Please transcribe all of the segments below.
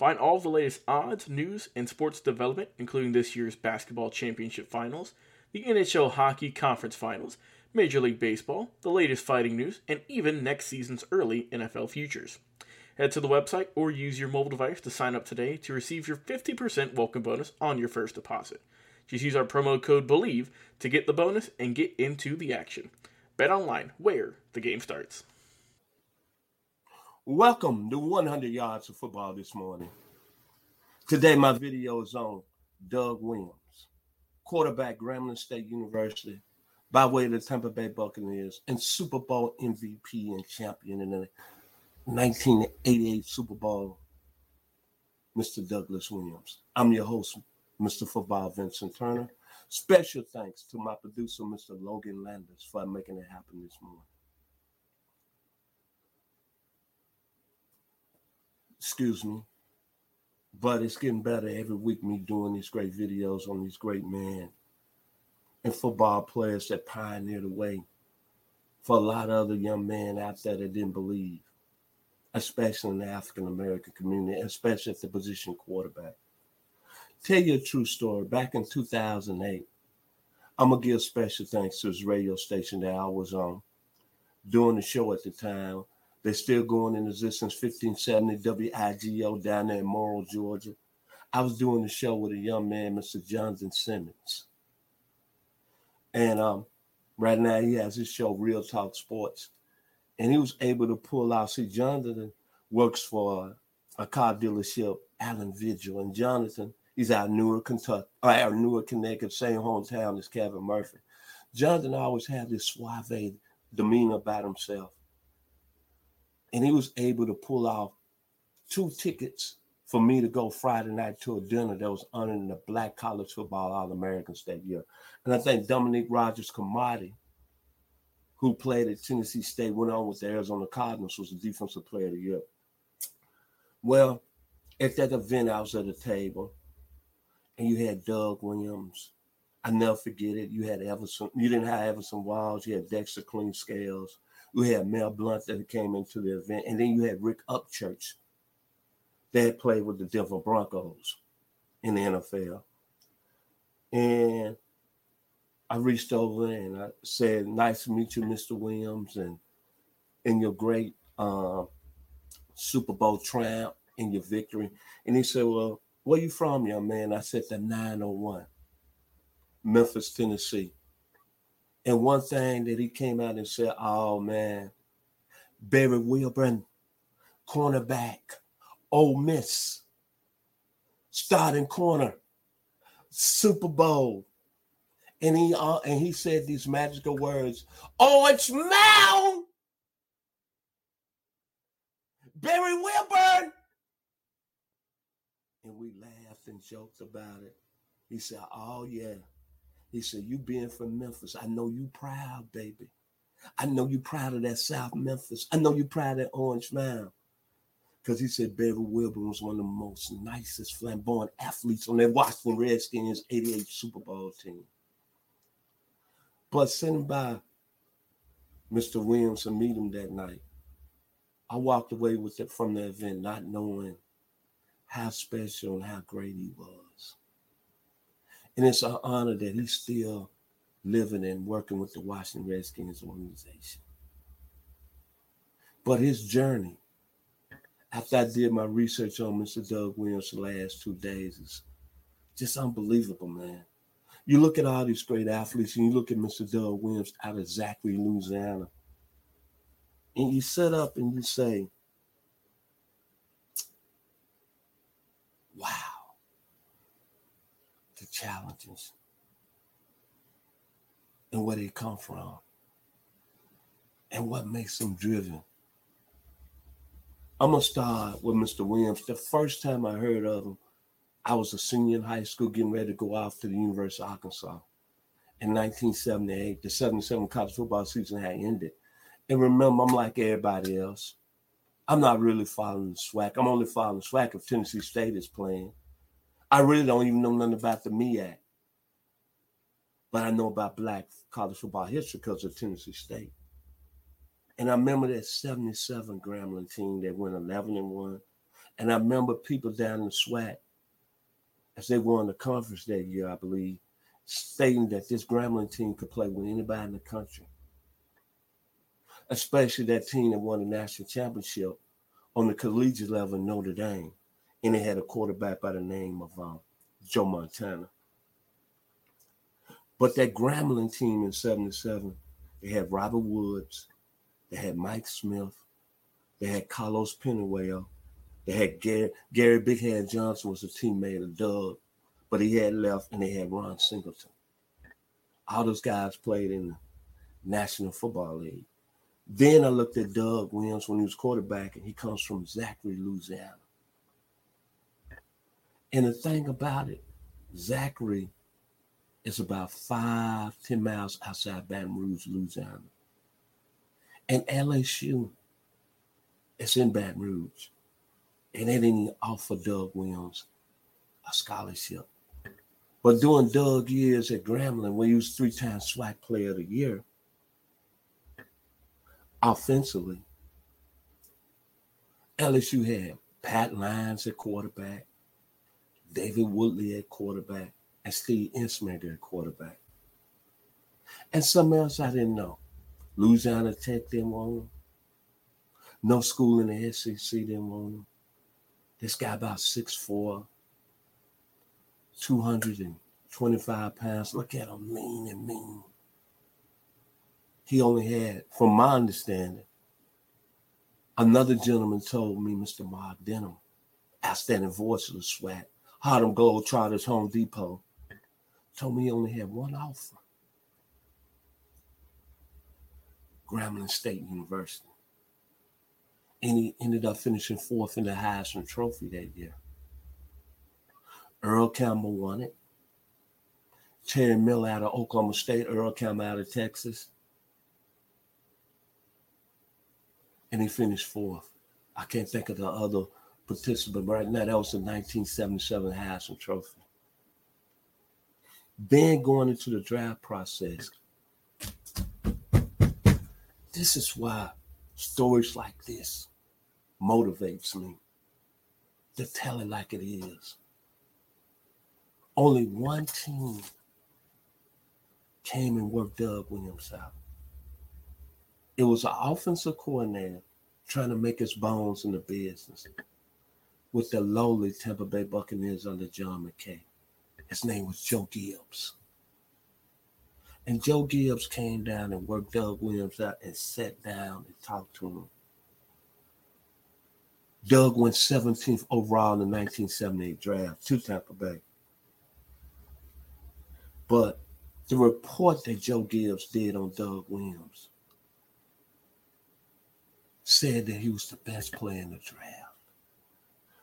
Find all the latest odds, news, and sports development, including this year's basketball championship finals, the NHL hockey conference finals, Major League Baseball, the latest fighting news, and even next season's early NFL futures. Head to the website or use your mobile device to sign up today to receive your 50% welcome bonus on your first deposit. Just use our promo code BELIEVE to get the bonus and get into the action. Bet online, where the game starts. Welcome to 100 Yards of Football this morning. Today, my video is on Doug Williams, quarterback, Grambling State University, by way of the Tampa Bay Buccaneers, and Super Bowl MVP and champion in the 1988 Super Bowl, Mr. Douglas Williams. I'm your host, Mr. Football Vincent Turner. Special thanks to my producer, Mr. Logan Landers, for making it happen this morning. Excuse me. But it's getting better every week, me doing these great videos on these great men and football players that pioneered the way for a lot of other young men out there that didn't believe, especially in the African American community, especially at the position quarterback. Tell you a true story. Back in 2008, I'm gonna give special thanks to this radio station that I was on doing the show at the time they're still going in existence, 1570 WIGO down there in Morrow, Georgia. I was doing the show with a young man, Mr. Jonathan Simmons. And um, right now he has his show, Real Talk Sports. And he was able to pull out, see, Jonathan works for a car dealership, Allan Vigil. And Jonathan, he's out of Newark, Kentucky, or out of Newark, Connecticut, same hometown as Kevin Murphy. Jonathan always had this suave demeanor about himself and he was able to pull off two tickets for me to go Friday night to a dinner that was honoring the Black College Football All American that year. And I think Dominique Rodgers Cromartie, who played at Tennessee State, went on with the Arizona Cardinals, was the defensive player of the year. Well, at that event, I was at a table, and you had Doug Williams. I never forget it. You had Everson. You didn't have Everson Walls. You had Dexter Clinkscales. You had Mel Blount that came into the event, and then you had Rick Upchurch that played with the Denver Broncos in the NFL. And I reached over and I said, "Nice to meet you, Mr. Williams, and in your great uh, Super Bowl triumph and your victory." And he said, "Well, where you from, young man?" I said, "The 901, Memphis, Tennessee." And one thing that he came out and said, oh man, Barry Wilburn, cornerback, Ole Miss, starting corner, Super Bowl. And he uh, and he said these magical words, oh, it's Mound, Barry Wilburn. And we laughed and joked about it. He said, Oh yeah. He said, You being from Memphis, I know you proud, baby. I know you proud of that South Memphis. I know you proud of that Orange Mound. Because he said Barry Wilburn was one of the most nicest flamboyant athletes on that Washington Redskins 88 Super Bowl team. But sitting by Mr. Williams to meet him that night, I walked away with it from the event not knowing how special and how great he was. And it's an honor that he's still living and working with the Washington Redskins organization. But his journey, after I did my research on Mr. Doug Williams the last two days, is just unbelievable, man. You look at all these great athletes and you look at Mr. Doug Williams out of Zachary, Louisiana, and you sit up and you say, wow, the challenges and where they come from and what makes them driven. I'm gonna start with Mr. Williams. The first time I heard of him, I was a senior in high school getting ready to go off to the University of Arkansas. In 1978, the 77 college football season had ended. And remember, I'm like everybody else. I'm not really following the SWAC. I'm only following the SWAC if Tennessee State is playing. I really don't even know nothing about the MEAC. But I know about black college football history because of Tennessee State. And I remember that 77 Grambling team that went 11 and 1. And I remember people down in the SWAC, as they won the conference that year, I believe, stating that this Grambling team could play with anybody in the country especially that team that won the national championship on the collegiate level in Notre Dame. And they had a quarterback by the name of um, Joe Montana. But that Grambling team in 77, they had Robert Woods, they had Mike Smith, they had Carlos Pennywell, they had Gary, Gary Big Hand Johnson was a teammate of Doug, but he had left, and they had Ron Singleton. All those guys played in the National Football League. Then I looked at Doug Williams when he was quarterback, and he comes from Zachary, Louisiana. And the thing about it, Zachary is about five, ten miles outside Baton Rouge, Louisiana. And LSU is in Baton Rouge. And they didn't offer Doug Williams a scholarship. But during Doug years at Grambling, where he was three times SWAC player of the year, offensively, LSU had Pat Lyons at quarterback, David Woodley at quarterback, and Steve Ensminger at quarterback. And something else I didn't know. Louisiana Tech didn't want him. No school in the SEC didn't want him. This guy about 6'4, 225 pounds. Look at him, lean and mean he only had, from my understanding, another gentleman told me, Mr. Mark Denham, outstanding voice of the SWAC, Harlem Globetrotters Home Depot, told me he only had one offer. Grambling State University. And he ended up finishing fourth in the Heisman Trophy that year. Earl Campbell won it. Terry Miller out of Oklahoma State, Earl Campbell out of Texas. and he finished fourth. I can't think of the other participant right now. That was the 1977 Heisman Trophy. Then going into the draft process, this is why stories like this motivates me to tell it like it is. Only one team came and worked Doug Williams out. It was an offensive coordinator trying to make his bones in the business with the lowly Tampa Bay Buccaneers under John McKay. His name was Joe Gibbs. And Joe Gibbs came down and worked Doug Williams out and sat down and talked to him. Doug went 17th overall in the 1978 draft to Tampa Bay. But the report that Joe Gibbs did on Doug Williams said that he was the best player in the draft.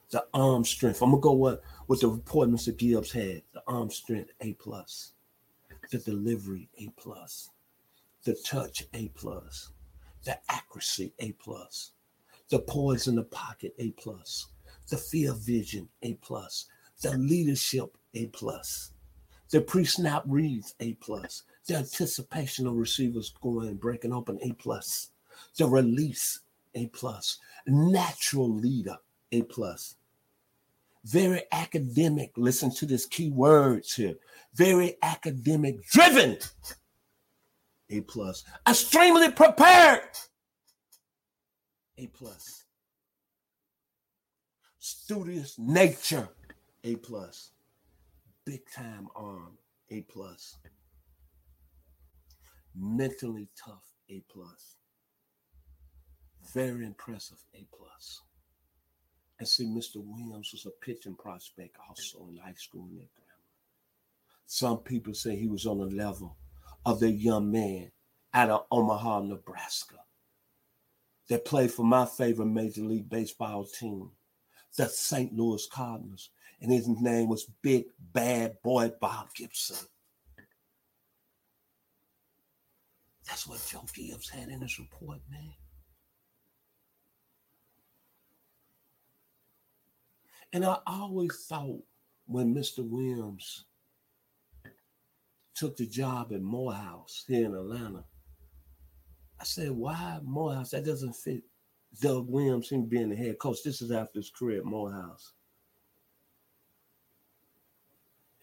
The arm strength. I'm gonna go what with the report Mr. Gibbs had. The arm strength A plus, the delivery A plus, the touch A plus, the accuracy A plus, the poise in the pocket A plus, the field vision A plus, the leadership A plus, the pre-snap reads A plus, the anticipation of receivers going and breaking open A plus, the release a plus. Natural leader, A plus. Very academic. Listen to this key words here. Very academic driven. A plus. Extremely prepared. A plus. Studious nature. A plus. Big time arm. A plus. Mentally tough. A plus. Very impressive. A plus. And see, Mr. Williams was a pitching prospect also in high school in Some people say he was on the level of the young man out of Omaha, Nebraska, that played for my favorite Major League Baseball team, the St. Louis Cardinals. And his name was Big Bad Boy Bob Gibson. That's what Joe Gibbs had in his report, man. And I always thought when Mr. Williams took the job at Morehouse here in Atlanta, I said, why Morehouse? That doesn't fit Doug Williams him being the head coach. This is after his career at Morehouse.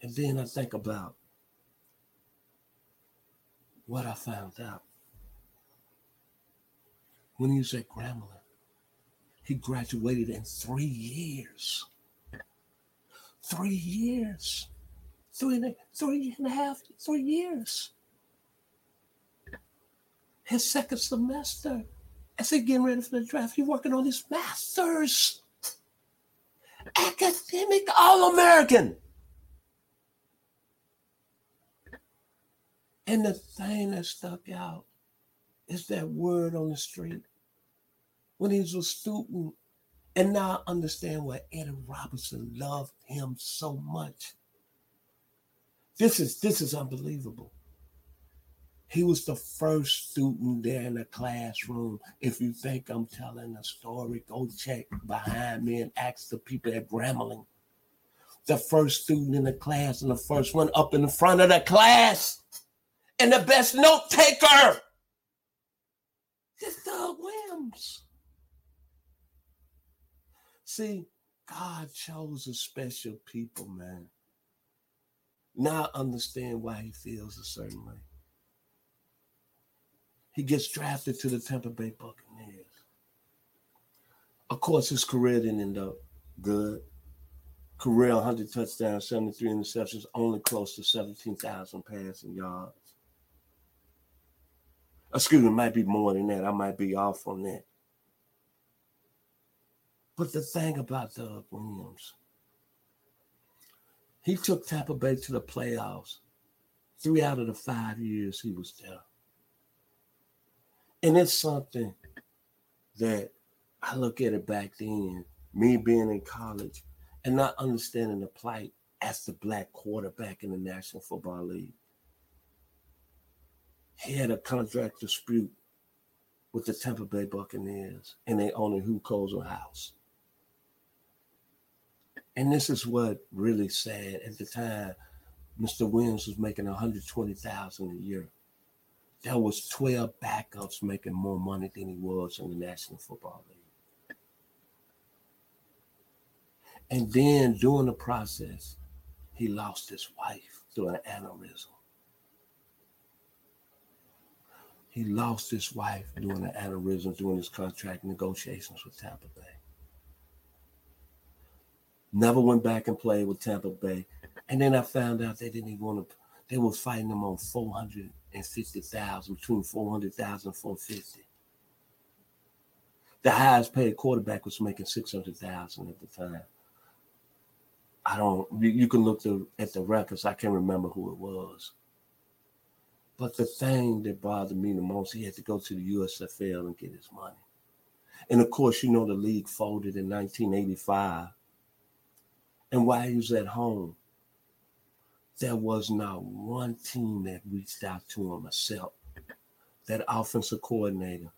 And then I think about what I found out. When he was at Grambling, he graduated in three years. Three years. Three and, a, three and a half, three years. His second semester. As he getting ready for the draft, he's working on his master's. Academic All American. And the thing that stuck out is that word on the street. When he was a student and now I understand why Eddie Robinson loved him so much. This is this is unbelievable. He was the first student there in the classroom. If you think I'm telling a story, go check behind me and ask the people at Grambling. The first student in the class and the first one up in the front of the class. And the best note taker. This Doug Williams. See, God chose a special people, man. Now I understand why he feels a certain way. He gets drafted to the Tampa Bay Buccaneers. Of course, his career didn't end up good. Career 100 touchdowns, 73 interceptions, only close to 17,000 passing yards. Excuse me, might be more than that. I might be off on that. But the thing about Doug Williams, he took Tampa Bay to the playoffs three out of the five years he was there. And it's something that I look at it back then, me being in college and not understanding the plight as the black quarterback in the National Football League. He had a contract dispute with the Tampa Bay Buccaneers and they owned a Hugh Culverhouse. And this is what really sad. At the time, Mr. Williams was making 120,000 a year. There was 12 backups making more money than he was in the National Football League. And then during the process, he lost his wife through an aneurysm. He lost his wife during an aneurysm during his contract negotiations with Tampa Bay. Never went back and played with Tampa Bay. And then I found out they didn't even want to, they were fighting them on 450,000, between 400,000 and 450. The highest paid quarterback was making 600,000 at the time. I don't, you can look the, at the records. I can't remember who it was. But the thing that bothered me the most, he had to go to the USFL and get his money. And of course, you know, the league folded in 1985 and while he was at home, there was not one team that reached out to him except that offensive coordinator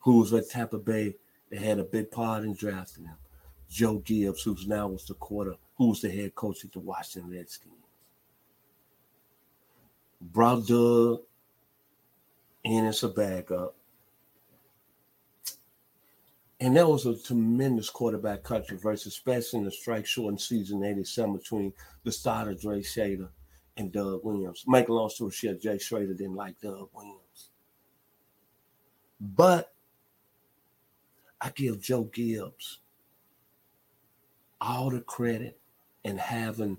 who was at Tampa Bay that had a big part in drafting him. Joe Gibbs, who's now was the quarter, who was the head coach at the Washington Redskins. Brought Doug in as a backup. And that was a tremendous quarterback controversy, especially in the strike shortened season 87 between the starter Dre Schroeder and Doug Williams. Make a long story short, Jay Schroeder didn't like Doug Williams. But I give Joe Gibbs all the credit in having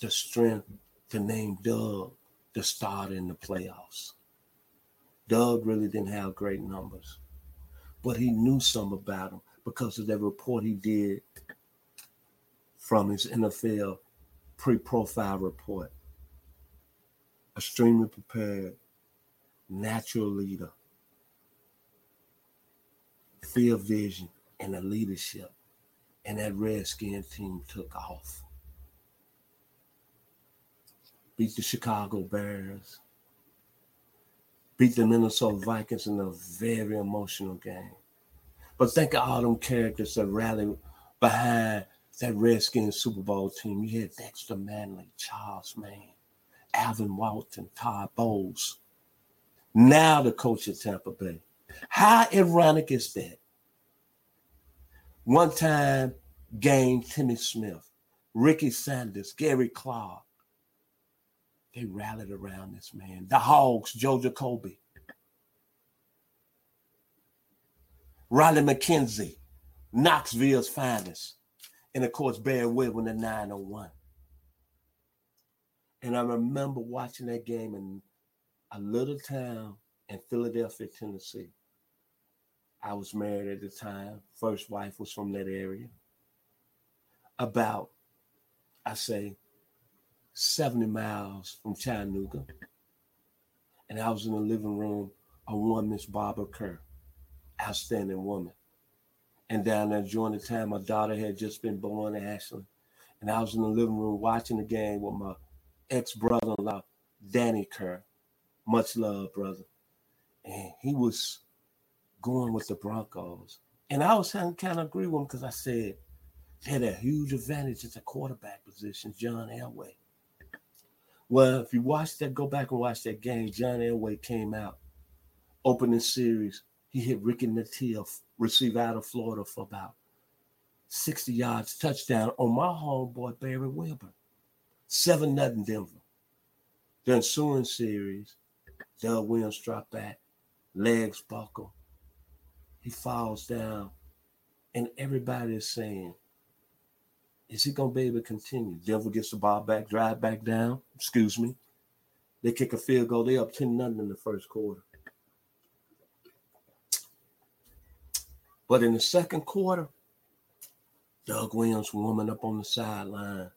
the strength to name Doug the starter in the playoffs. Doug really didn't have great numbers, but he knew some about him because of that report he did from his NFL pre profile report. Extremely prepared, natural leader, field vision, and a leadership. And that Redskin team took off. Beat the Chicago Bears, beat the Minnesota Vikings in a very emotional game. But think of all them characters that rallied behind that Redskins Super Bowl team. You had Dexter Manley, Charles Mann, Alvin Walton, Todd Bowles. Now the coach of Tampa Bay. How ironic is that? One time game, Timmy Smith, Ricky Sanders, Gary Clark, they rallied around this man. The Hogs, Joe Jacoby. Raleigh McKenzie, Knoxville's finest. And of course, Barry Webb in the 901. And I remember watching that game in a little town in Philadelphia, Tennessee. I was married at the time. First wife was from that area. About, I say, 70 miles from Chattanooga. And I was in the living room of one Miss Barbara Kerr, outstanding woman. And down there during the time my daughter had just been born, Ashley. And I was in the living room watching the game with my ex-brother-in-law, Danny Kerr. Much love, brother. And he was going with the Broncos. And I was kind of agree with him because I said they had a huge advantage at the quarterback position, John Elway. Well, if you watch that, go back and watch that game. John Elway came out, opening series. He hit Ricky Nattiel, receive out of Florida for about 60 yards, touchdown on my homeboy Barry Wilburn. 7 nothing Denver. The ensuing series, Doug Williams dropped back, legs buckle. He falls down, and everybody is saying, is he going to be able to continue? Denver gets the ball back, drive back down. Excuse me. They kick a field goal. They up 10 nothing in the first quarter. But in the second quarter, Doug Williams warming up on the sideline.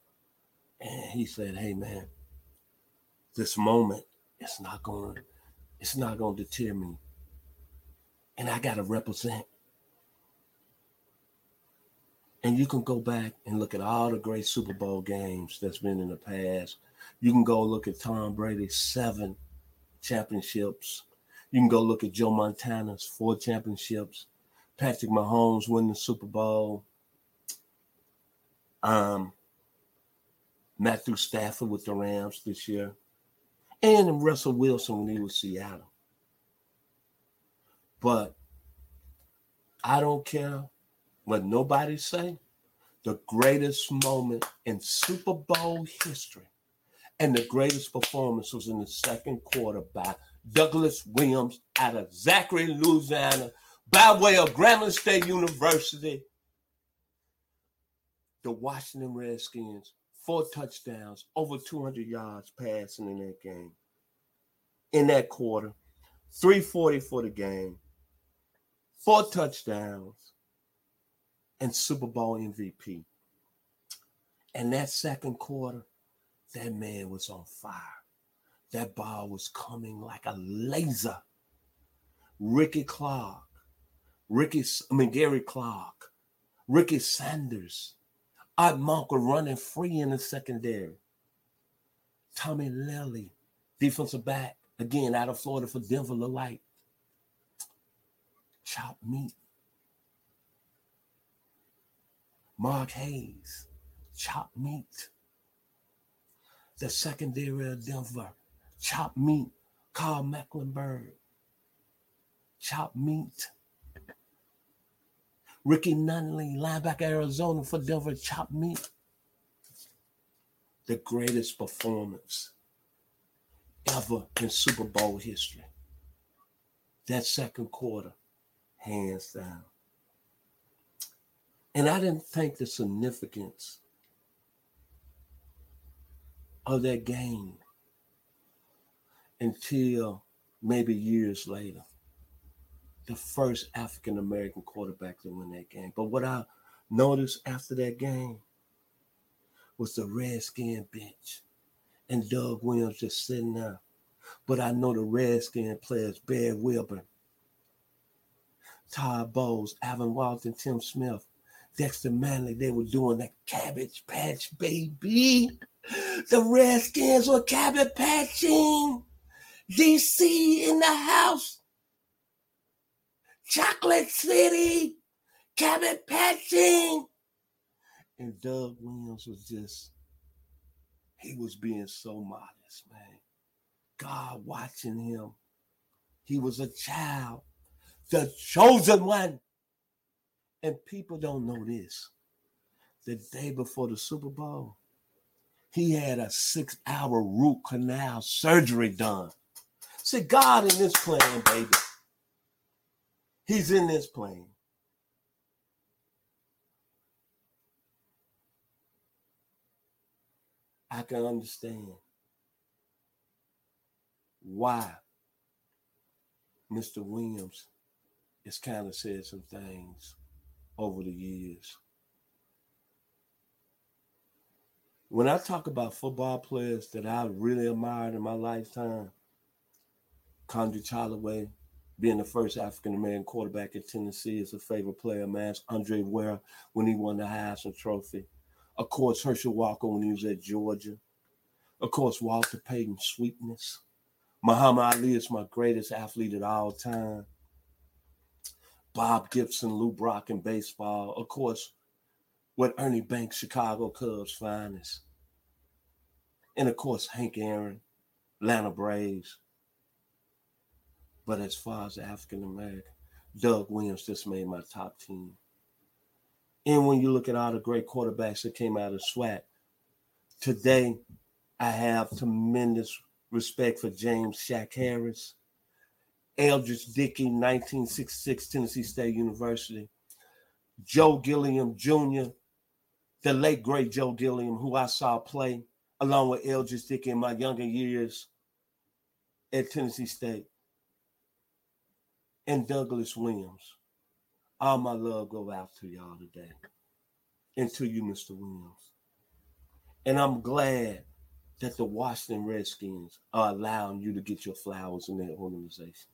And he said, Hey man, this moment it's not gonna, it's not to deter me. And I got to represent and you can go back and look at all the great Super Bowl games that's been in the past. You can go look at Tom Brady's seven championships. You can go look at Joe Montana's four championships. Patrick Mahomes winning the Super Bowl. Um, Matthew Stafford with the Rams this year. And Russell Wilson when he was Seattle. But I don't care what nobody say, the greatest moment in Super Bowl history and the greatest performance was in the second quarter by Douglas Williams out of Zachary, Louisiana, by way of Grambling State University. The Washington Redskins, four touchdowns, over 200 yards passing in that game. In that quarter, 340 for the game, four touchdowns, and Super Bowl MVP. And that second quarter, that man was on fire. That ball was coming like a laser. Ricky Clark, Ricky, I mean Gary Clark, Ricky Sanders, Art Monk were running free in the secondary. Tony Lilly, defensive back, again out of Florida for Denver Light. Chop meat. Mark Haynes, chop meat. The secondary of Denver, chop meat. Karl Mecklenburg, chop meat. Ricky Hunley, linebacker Arizona for Denver, chopped meat. The greatest performance ever in Super Bowl history. That second quarter, hands down. And I didn't think the significance of that game until maybe years later. The first African American quarterback to win that game. But what I noticed after that game was the Redskin bench and Doug Williams just sitting there. But I know the Redskin players, Barry Wilburn, Todd Bowles, Alvin Walton, Tim Smith, Dexter Manley, they were doing that cabbage patch, baby. The Redskins were cabbage patching. DC in the house. Chocolate City, cabbage patching. And Doug Williams was just, he was being so modest, man. God watching him. He was a child, the chosen one. And people don't know this. The day before the Super Bowl, he had a six hour root canal surgery done. See, God in this plan, baby. He's in this plan. I can understand why Mr. Williams has kind of said some things over the years. When I talk about football players that I really admired in my lifetime, Condre Chalamet being the first African American quarterback in Tennessee is a favorite player of mine. Andre Ware when he won the Heisman Trophy. Of course, Herschel Walker when he was at Georgia. Of course, Walter Payton Sweetness. Muhammad Ali is my greatest athlete of all time. Bob Gibson, Lou Brock in baseball. Of course, with Ernie Banks, Chicago Cubs finest. And of course, Hank Aaron, Atlanta Braves. But as far as African American, Doug Williams just made my top team. And when you look at all the great quarterbacks that came out of SWAC, today I have tremendous respect for James Shack Harris, Eldridge Dickey, 1966, Tennessee State University, Joe Gilliam Jr., the late great Joe Gilliam, who I saw play along with Eldridge Dickey in my younger years at Tennessee State, and Douglas Williams. All my love go out to y'all today and to you, Mr. Williams. And I'm glad that the Washington Redskins are allowing you to get your flowers in their organization.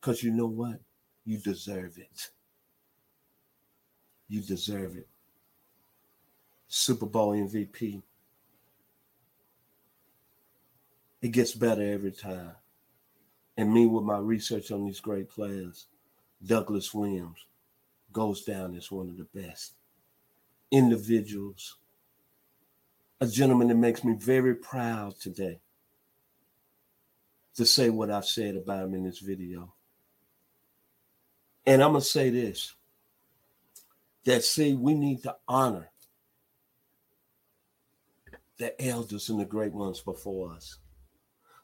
Because you know what? You deserve it. You deserve it. Super Bowl MVP. It gets better every time. And me, with my research on these great players, Douglas Williams goes down as one of the best individuals. A gentleman that makes me very proud today to say what I've said about him in this video. And I'm going to say this that, see, we need to honor the elders and the great ones before us.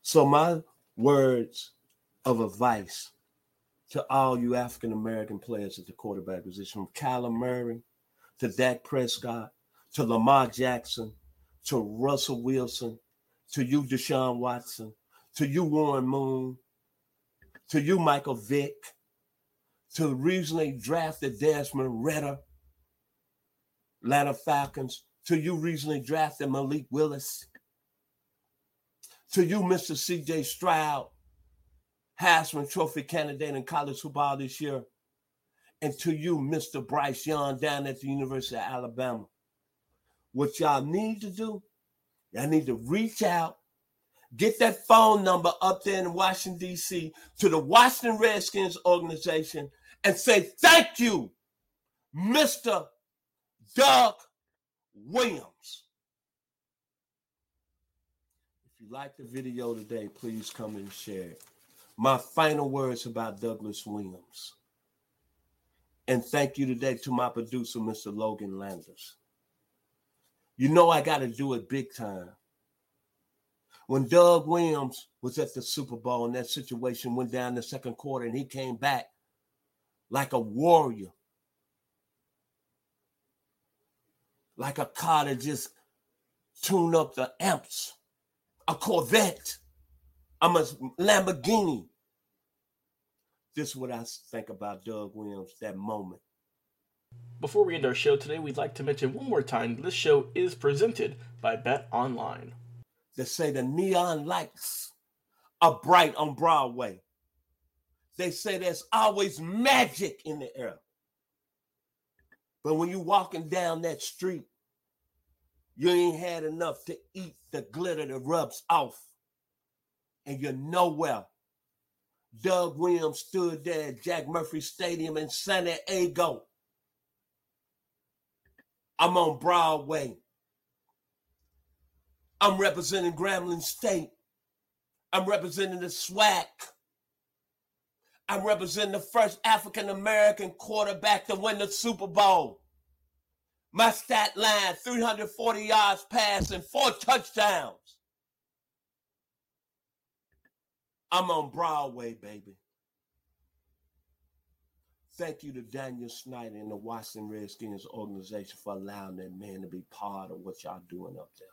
So, my words of advice to all you African American players at the quarterback position, from Kyler Murray to Dak Prescott to Lamar Jackson to Russell Wilson to you, Deshaun Watson, to you, Warren Moon, to you, Michael Vick, to the recently drafted Desmond Ridder, Atlanta Falcons, to you, recently drafted Malik Willis, to you, Mr. CJ Stroud, Heisman Trophy candidate in college football this year. And to you, Mr. Bryce Young, down at the University of Alabama. What y'all need to do, y'all need to reach out, get that phone number up there in Washington, D.C., to the Washington Redskins organization and say, Thank you, Mr. Doug Williams. If you like the video today, please come and share. My final words about Douglas Williams And thank you today to my producer, Mr. Logan Landers. You know I got to do it big time. When Doug Williams was at the Super Bowl and that situation went down the second quarter and he came back like a warrior, like a car that just tune up the amps, a Corvette, I'm a Lamborghini. This is what I think about Doug Williams, that moment. Before we end our show today, we'd like to mention one more time this show is presented by Bet Online. They say the neon lights are bright on Broadway. They say there's always magic in the air. But when you're walking down that street, you ain't had enough to eat the glitter that rubs off. And you know well. Doug Williams stood there at Jack Murphy Stadium in San Diego. I'm on Broadway. I'm representing Grambling State. I'm representing the SWAC. I'm representing the first African American quarterback to win the Super Bowl. My stat line 340 yards passing, four touchdowns. I'm on Broadway, baby. Thank you to Daniel Snyder and the Washington Redskins organization for allowing that man to be part of what y'all doing up there.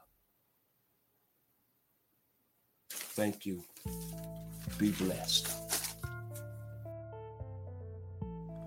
Thank you. Be blessed.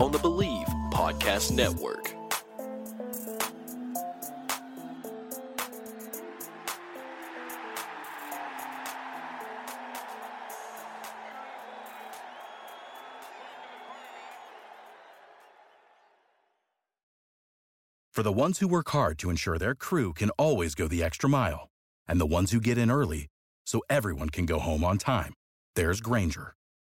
on the Believe Podcast Network. For the ones who work hard to ensure their crew can always go the extra mile, and the ones who get in early so everyone can go home on time, there's Grainger,